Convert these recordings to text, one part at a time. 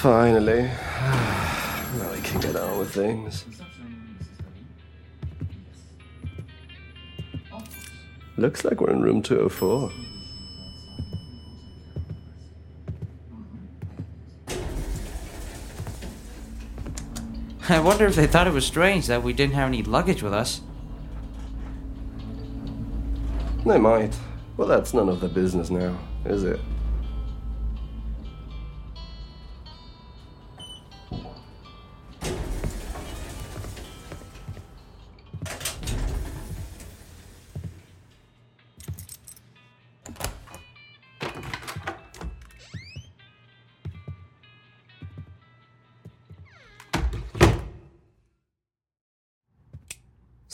Finally. now we can get on with things. Looks like we're in room 204. I wonder if they thought it was strange that we didn't have any luggage with us. They might. Well, that's none of their business now, is it?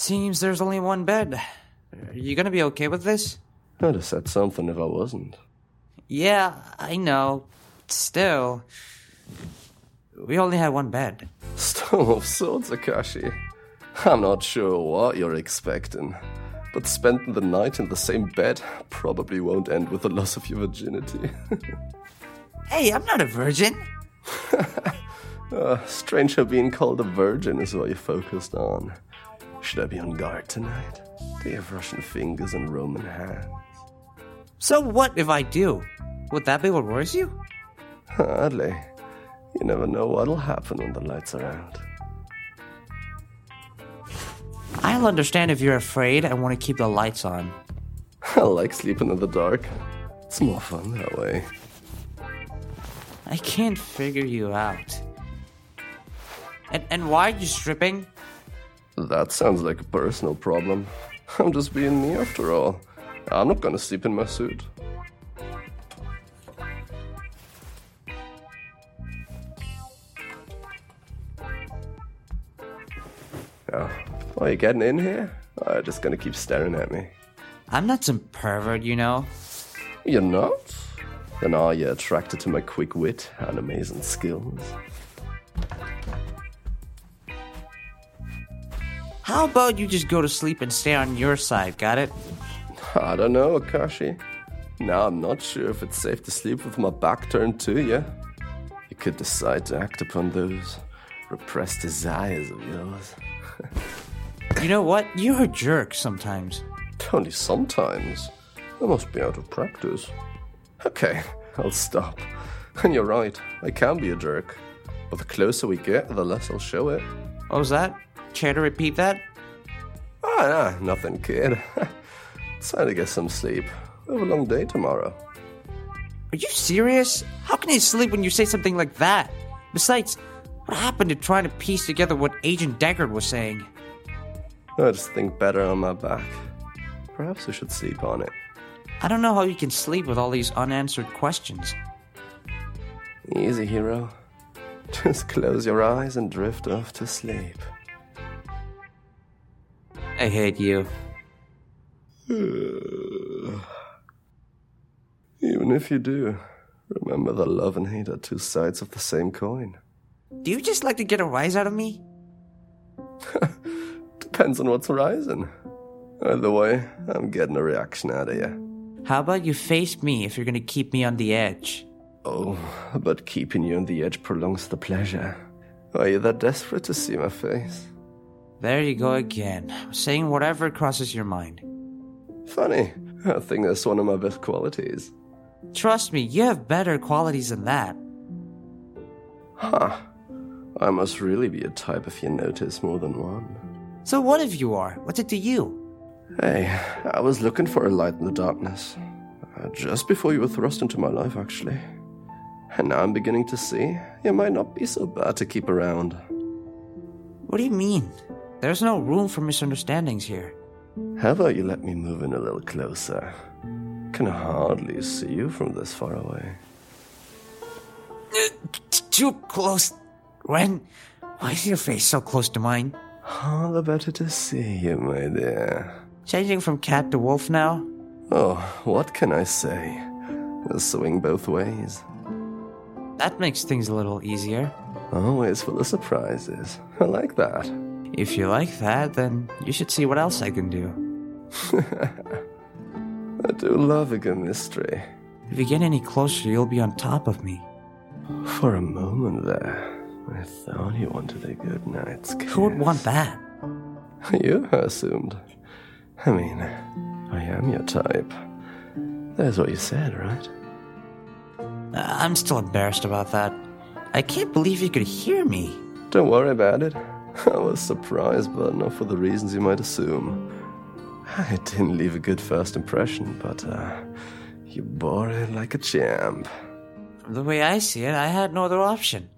Seems there's only one bed. Are you gonna be okay with this? I'd have said something if I wasn't. Yeah, I know. Still, we only had one bed. Storm of Swords, Akashi. I'm not sure what you're expecting, but spending the night in the same bed probably won't end with the loss of your virginity. Hey, I'm not a virgin. uh, strange how being called a virgin is what you're focused on. Should I be on guard tonight? They have Russian fingers and Roman hands? So what if I do? Would that be what worries you? Hardly. You never know what'll happen when the lights are out. I'll understand if you're afraid and want to keep the lights on. I like sleeping in the dark. It's more fun that way. I can't figure you out. And, and why are you stripping? That sounds like a personal problem. I'm just being me after all. I'm not gonna sleep in my suit. Oh, are you getting in here? Or are you just gonna keep staring at me? I'm not some pervert, you know. You're not? Then are you attracted to my quick wit and amazing skills? How about you just go to sleep and stay on your side, got it? I don't know, Akashi. Now I'm not sure if it's safe to sleep with my back turned to you. You could decide to act upon those repressed desires of yours. You know what? You're a jerk sometimes. Only sometimes. I must be out of practice. Okay, I'll stop. And you're right, I can be a jerk. But the closer we get, the less I'll show it. What was that? Care to repeat that? Ah, nah, nothing, kid. time to get some sleep. We have a long day tomorrow. Are you serious? How can I sleep when you say something like that? Besides, what happened to trying to piece together what Agent Deckard was saying? I just think better on my back. Perhaps we should sleep on it. I don't know how you can sleep with all these unanswered questions. Easy, Hiro. Just close your eyes and drift off to sleep. I hate you. Even if you do, remember that love and hate are two sides of the same coin. Do you just like to get a rise out of me? Depends on what's rising. Either way, I'm getting a reaction out of you. How about you face me if you're gonna keep me on the edge? Oh, but keeping you on the edge prolongs the pleasure. Are you that desperate to see my face? There you go again, saying whatever crosses your mind. Funny. I think that's one of my best qualities. Trust me, you have better qualities than that. Huh. I must really be a type if you notice more than one. So what if you are? What's it to you? Hey, I was looking for a light in the darkness. Uh, just before you were thrust into my life, actually. And now I'm beginning to see you might not be so bad to keep around. What do you mean? There's no room for misunderstandings here. How about you let me move in a little closer? Can hardly see you from this far away. Uh, too close. When? Why is your face so close to mine? All the better to see you, my dear. Changing from cat to wolf now? Oh, what can I say? A swing both ways. That makes things a little easier. Always full of surprises. I like that. If you like that, then you should see what else I can do. I do love a good mystery. If you get any closer, you'll be on top of me. For a moment there, I thought you wanted a good night's kiss. Who would want that? You assumed. I mean, I am your type. That's what you said, right? I'm still embarrassed about that. I can't believe you could hear me. Don't worry about it. I was surprised, but not for the reasons you might assume. I didn't leave a good first impression, but uh, you bore it like a champ. From the way I see it, I had no other option.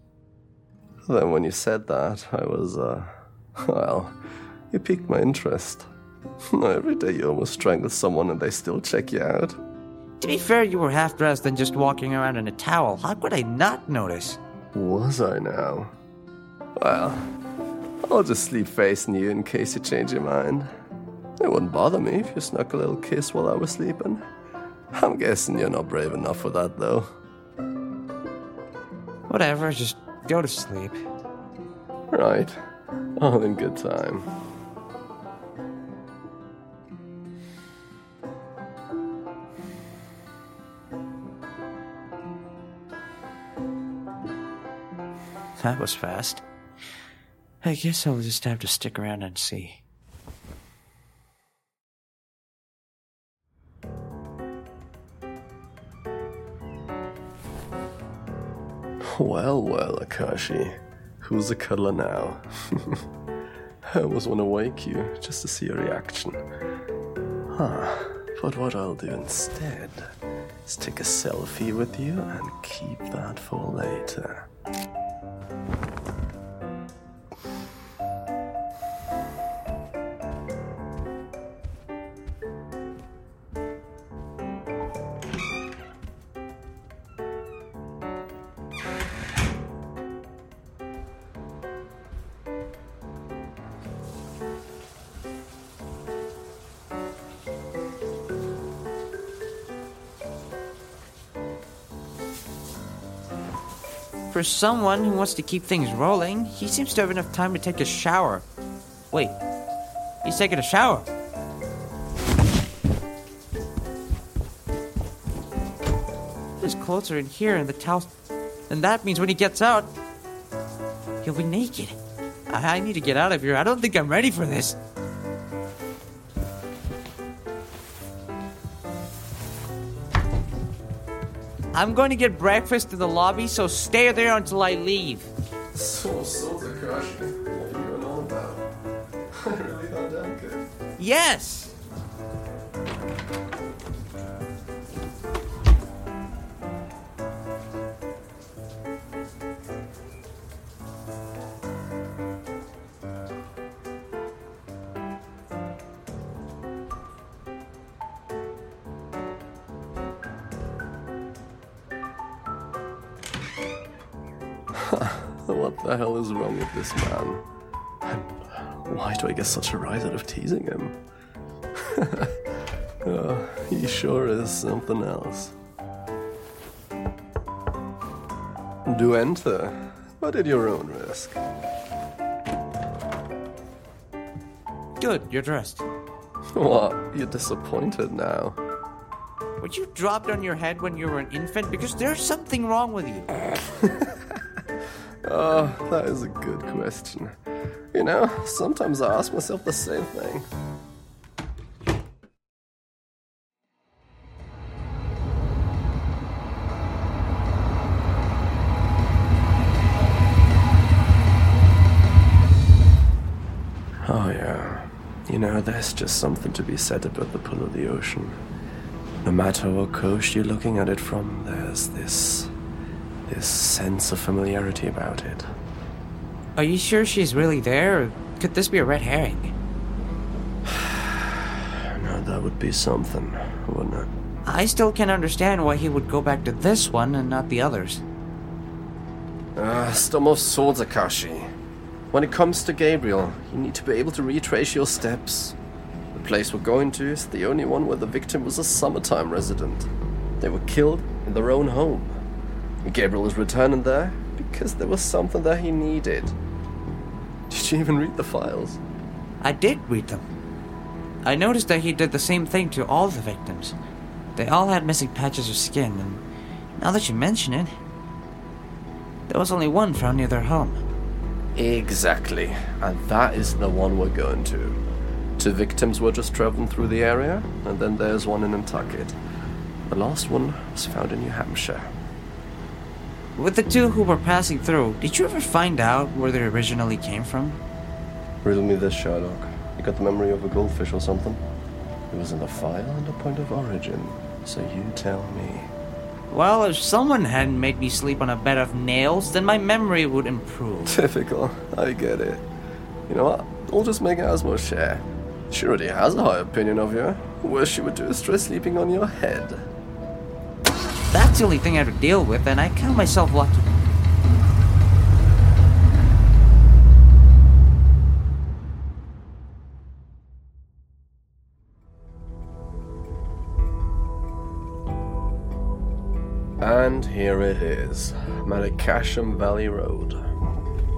Then when you said that, I was, uh, well, you piqued my interest. Every day you almost strangle someone and they still check you out. To be fair, you were half dressed and just walking around in a towel. How could I not notice? Was I now? Well, I'll just sleep facing you in case you change your mind. It wouldn't bother me if you snuck a little kiss while I was sleeping. I'm guessing you're not brave enough for that, though. Whatever, just go to sleep. Right. All in good time. That was fast. I guess I'll just have to stick around and see. Well, well, Akashi. Who's a cuddler now? I almost want to wake you just to see your reaction. Huh. But what I'll do instead is take a selfie with you and keep that for later. For someone who wants to keep things rolling, he seems to have enough time to take a shower. Wait, he's taking a shower. His clothes are in here and the towels. And that means when he gets out, he'll be naked. I, I need to get out of here. I don't think I'm ready for this. I'm going to get breakfast in the lobby, so stay there until I leave. So, so, Takashi, what are you all about? I really thought that good. Yes! What the hell is wrong with this man? And why do I get such a rise out of teasing him? oh, he sure is something else. Do enter, but at your own risk. Good, you're dressed. What? You're disappointed now? Would you drop it on your head when you were an infant? Because there's something wrong with you. Oh, that is a good question. You know, sometimes I ask myself the same thing. Oh, yeah. You know, there's just something to be said about the pull of the ocean. No matter what coast you're looking at it from, there's this. This sense of familiarity about it. Are you sure she's really there, or could this be a red herring? Now, that would be something, wouldn't it? I still can't understand why he would go back to this one and not the others. Ah, Storm of Swords, Akashi. When it comes to Gabriel, you need to be able to retrace your steps. The place we're going to is the only one where the victim was a summertime resident. They were killed in their own home. Gabriel is returning there because there was something that he needed. Did you even read the files? I did read them. I noticed that he did the same thing to all the victims. They all had missing patches of skin, and now that you mention it, There was only one found near their home. Exactly. And that is the one we're going to. Two victims were just traveling through the area, and then there's one in Nantucket. The last one was found in New Hampshire. With the two who were passing through, did you ever find out where they originally came from? Riddle me this, Sherlock. You got the memory of a goldfish or something? It was in the file and the point of origin. So you tell me. Well, if someone hadn't made me sleep on a bed of nails, then my memory would improve. Typical. I get it. You know what? I'll just make Asmo share. She already has a high opinion of you. Worst she would do a try sleeping on your head. That's the only thing I have to deal with, and I count myself lucky. And here it is, Malakasham Valley Road.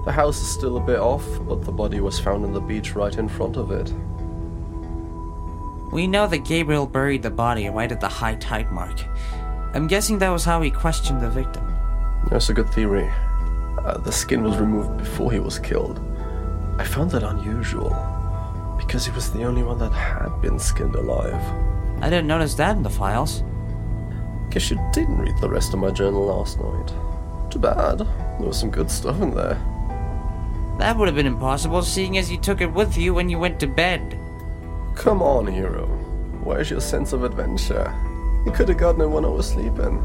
The house is still a bit off, but the body was found on the beach right in front of it. We know that Gabriel buried the body right at the high tide mark. I'm guessing that was how he questioned the victim. That's a good theory. Uh, the skin was removed before he was killed. I found that unusual, because he was the only one that had been skinned alive. I didn't notice that in the files. Guess you didn't read the rest of my journal last night. Too bad. There was some good stuff in there. That would have been impossible, seeing as you took it with you when you went to bed. Come on, Hiro. Where's your sense of adventure? You could have gotten it when I was sleeping.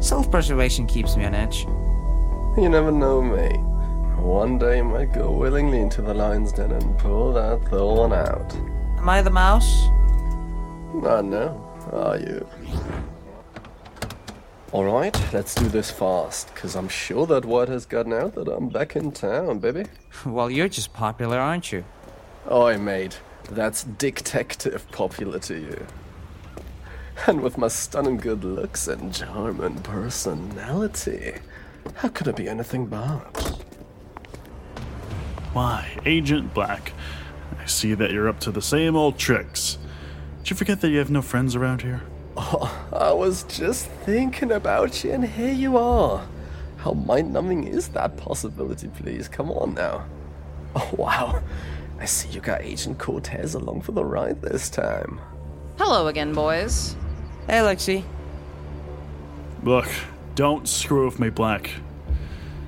Self preservation keeps me on edge. You never know, mate. One day you might go willingly into the lion's den and pull that thorn out. Am I the mouse? Not now, are you? Alright, let's do this fast, because I'm sure that word has gotten out that I'm back in town, baby. Well, you're just popular, aren't you? Oi, mate, that's detective popular to you. And with my stunning good looks and charming personality, how could it be anything but? Why, Agent Black, I see that you're up to the same old tricks. Did you forget that you have no friends around here? Oh, I was just thinking about you, and here you are. How mind numbing is that possibility, please? Come on now. Oh, wow. I see you got Agent Cortez along for the ride this time. Hello again, boys. Hey, Lexi. Look, don't screw with me, Black.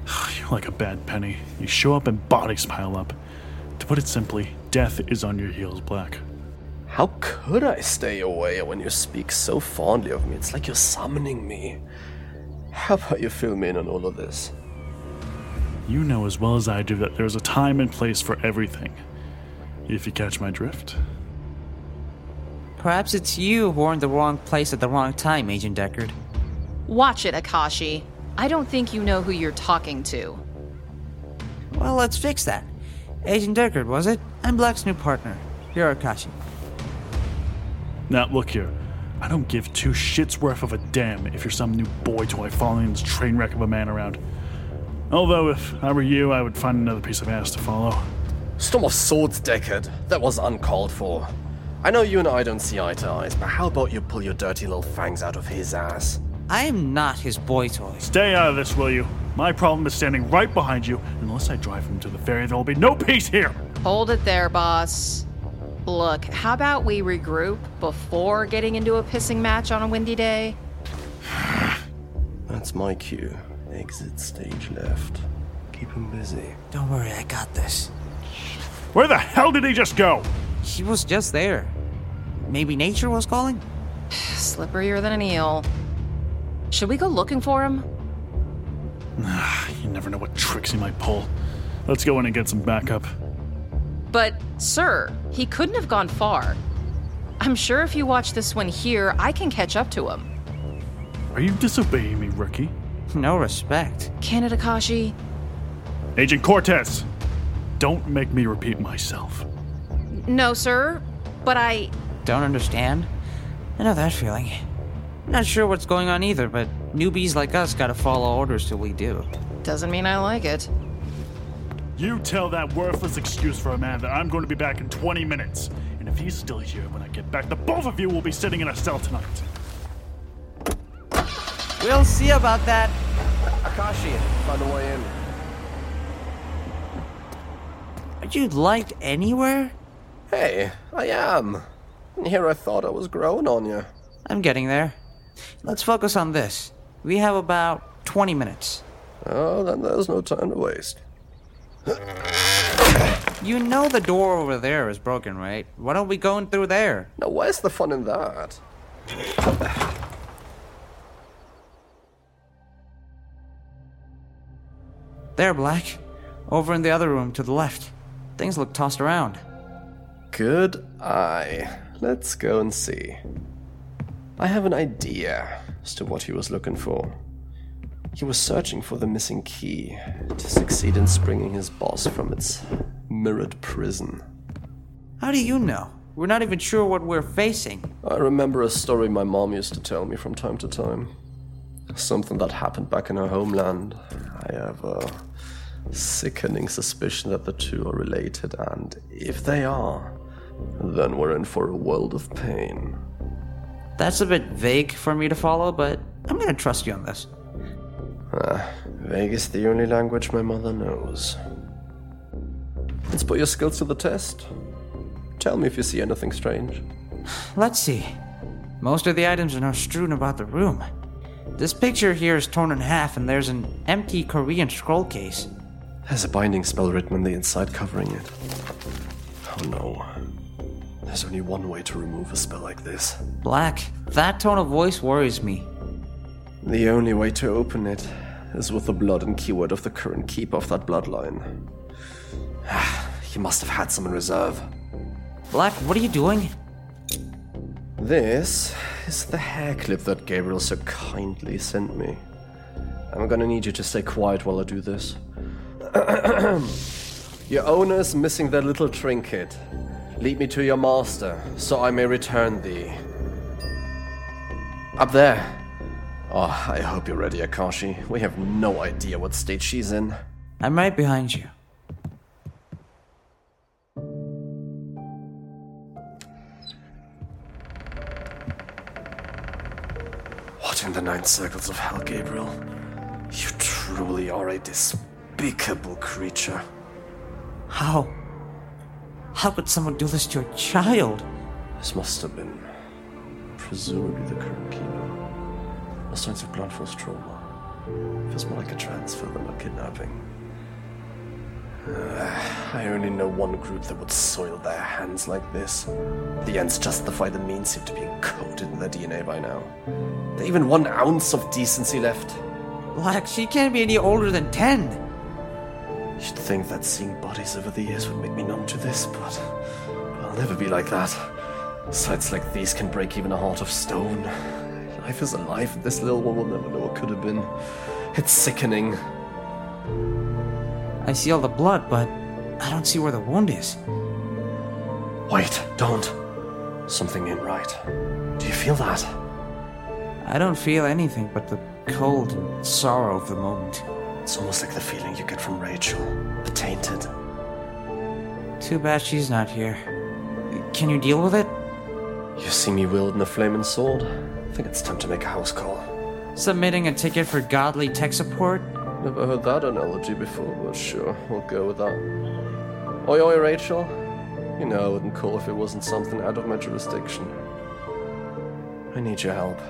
You're like a bad penny. You show up and bodies pile up. To put it simply, death is on your heels, Black. How could I stay away when you speak so fondly of me? It's like you're summoning me. How about you fill me in on all of this? You know as well as I do that there's a time and place for everything. If you catch my drift. Perhaps it's you who are in the wrong place at the wrong time, Agent Deckard. Watch it, Akashi. I don't think you know who you're talking to. Well, let's fix that. Agent Deckard, was it? I'm Black's new partner. You're Akashi. Now, look here. I don't give two shits worth of a damn if you're some new boy toy following this train wreck of a man around. Although, if I were you, I would find another piece of ass to follow. Storm of Swords, Deckard. That was uncalled for. I know you and I don't see eye to eyes, but how about you pull your dirty little fangs out of his ass? I am not his boy toy. Stay out of this, will you? My problem is standing right behind you. and Unless I drive him to the ferry, there will be no peace here. Hold it there, boss. Look, how about we regroup before getting into a pissing match on a windy day? That's my cue. Exit stage left. Keep him busy. Don't worry, I got this. Where the hell did he just go? He was just there. Maybe nature was calling? Slipperier than an eel. Should we go looking for him? You never know what tricks he might pull. Let's go in and get some backup. But, sir, he couldn't have gone far. I'm sure if you watch this one here, I can catch up to him. Are you disobeying me, rookie? No respect. Canada Kashi? Agent Cortez! Don't make me repeat myself. No, sir. But I. Don't understand? I know that feeling. Not sure what's going on either, but newbies like us gotta follow orders till we do. Doesn't mean I like it. You tell that worthless excuse for a man that I'm going to be back in 20 minutes. And if he's still here when I get back, the both of you will be sitting in a cell tonight. We'll see about that. Akashi, find a way in. Are you liked anywhere? Hey, I am. And here I thought I was growing on you. I'm getting there. Let's focus on this. We have about 20 minutes. Oh, then there's no time to waste. You know the door over there is broken, right? Why don't we go in through there? Now, where's the fun in that? There, Black. Over in the other room to the left. Things look tossed around. Good eye. Let's go and see. I have an idea as to what he was looking for. He was searching for the missing key to succeed in springing his boss from its mirrored prison. How do you know? We're not even sure what we're facing. I remember a story my mom used to tell me from time to time. Something that happened back in her homeland. I have a sickening suspicion that the two are related, and if they are, then we're in for a world of pain. That's a bit vague for me to follow, but I'm gonna trust you on this. Ah, vague is the only language my mother knows. Let's put your skills to the test. Tell me if you see anything strange. Let's see. Most of the items are now strewn about the room. This picture here is torn in half, and there's an empty Korean scroll case. There's a binding spell written on the inside covering it. Oh no. There's only one way to remove a spell like this. Black, that tone of voice worries me. The only way to open it is with the blood and keyword of the current keeper of that bloodline. he must have had some in reserve. Black, what are you doing? This is the hair clip that Gabriel so kindly sent me. I'm gonna need you to stay quiet while I do this. your owner's missing their little trinket. Lead me to your master, so I may return thee. Up there. Oh, I hope you're ready, Akashi. We have no idea what state she's in. I'm right behind you. What in the nine circles of hell, Gabriel? You truly are a despicable creature. How? How could someone do this to a child? This must have been presumably the current keeper. No signs of blunt force trauma. Feels more like a transfer than a kidnapping. Uh, I only know one group that would soil their hands like this. The ends justify the means seem to be encoded in their DNA by now. There even one ounce of decency left. Black, she can't be any older than 10. You'd think that seeing bodies over the years would make me numb to this, but I'll never be like that. Sights like these can break even a heart of stone. Life is alive, and this little one will never know what could have been. It's sickening. I see all the blood, but I don't see where the wound is. Wait, don't. Something ain't right. Do you feel that? I don't feel anything but the cold and sorrow of the moment. It's almost like the feeling you get from Rachel, the tainted. Too bad she's not here. Can you deal with it? You see me wielding a flaming sword? I think it's time to make a house call. Submitting a ticket for godly tech support? Never heard that analogy before, but sure, we'll go with that. Oi, oi, Rachel. You know I wouldn't call if it wasn't something out of my jurisdiction. I need your help.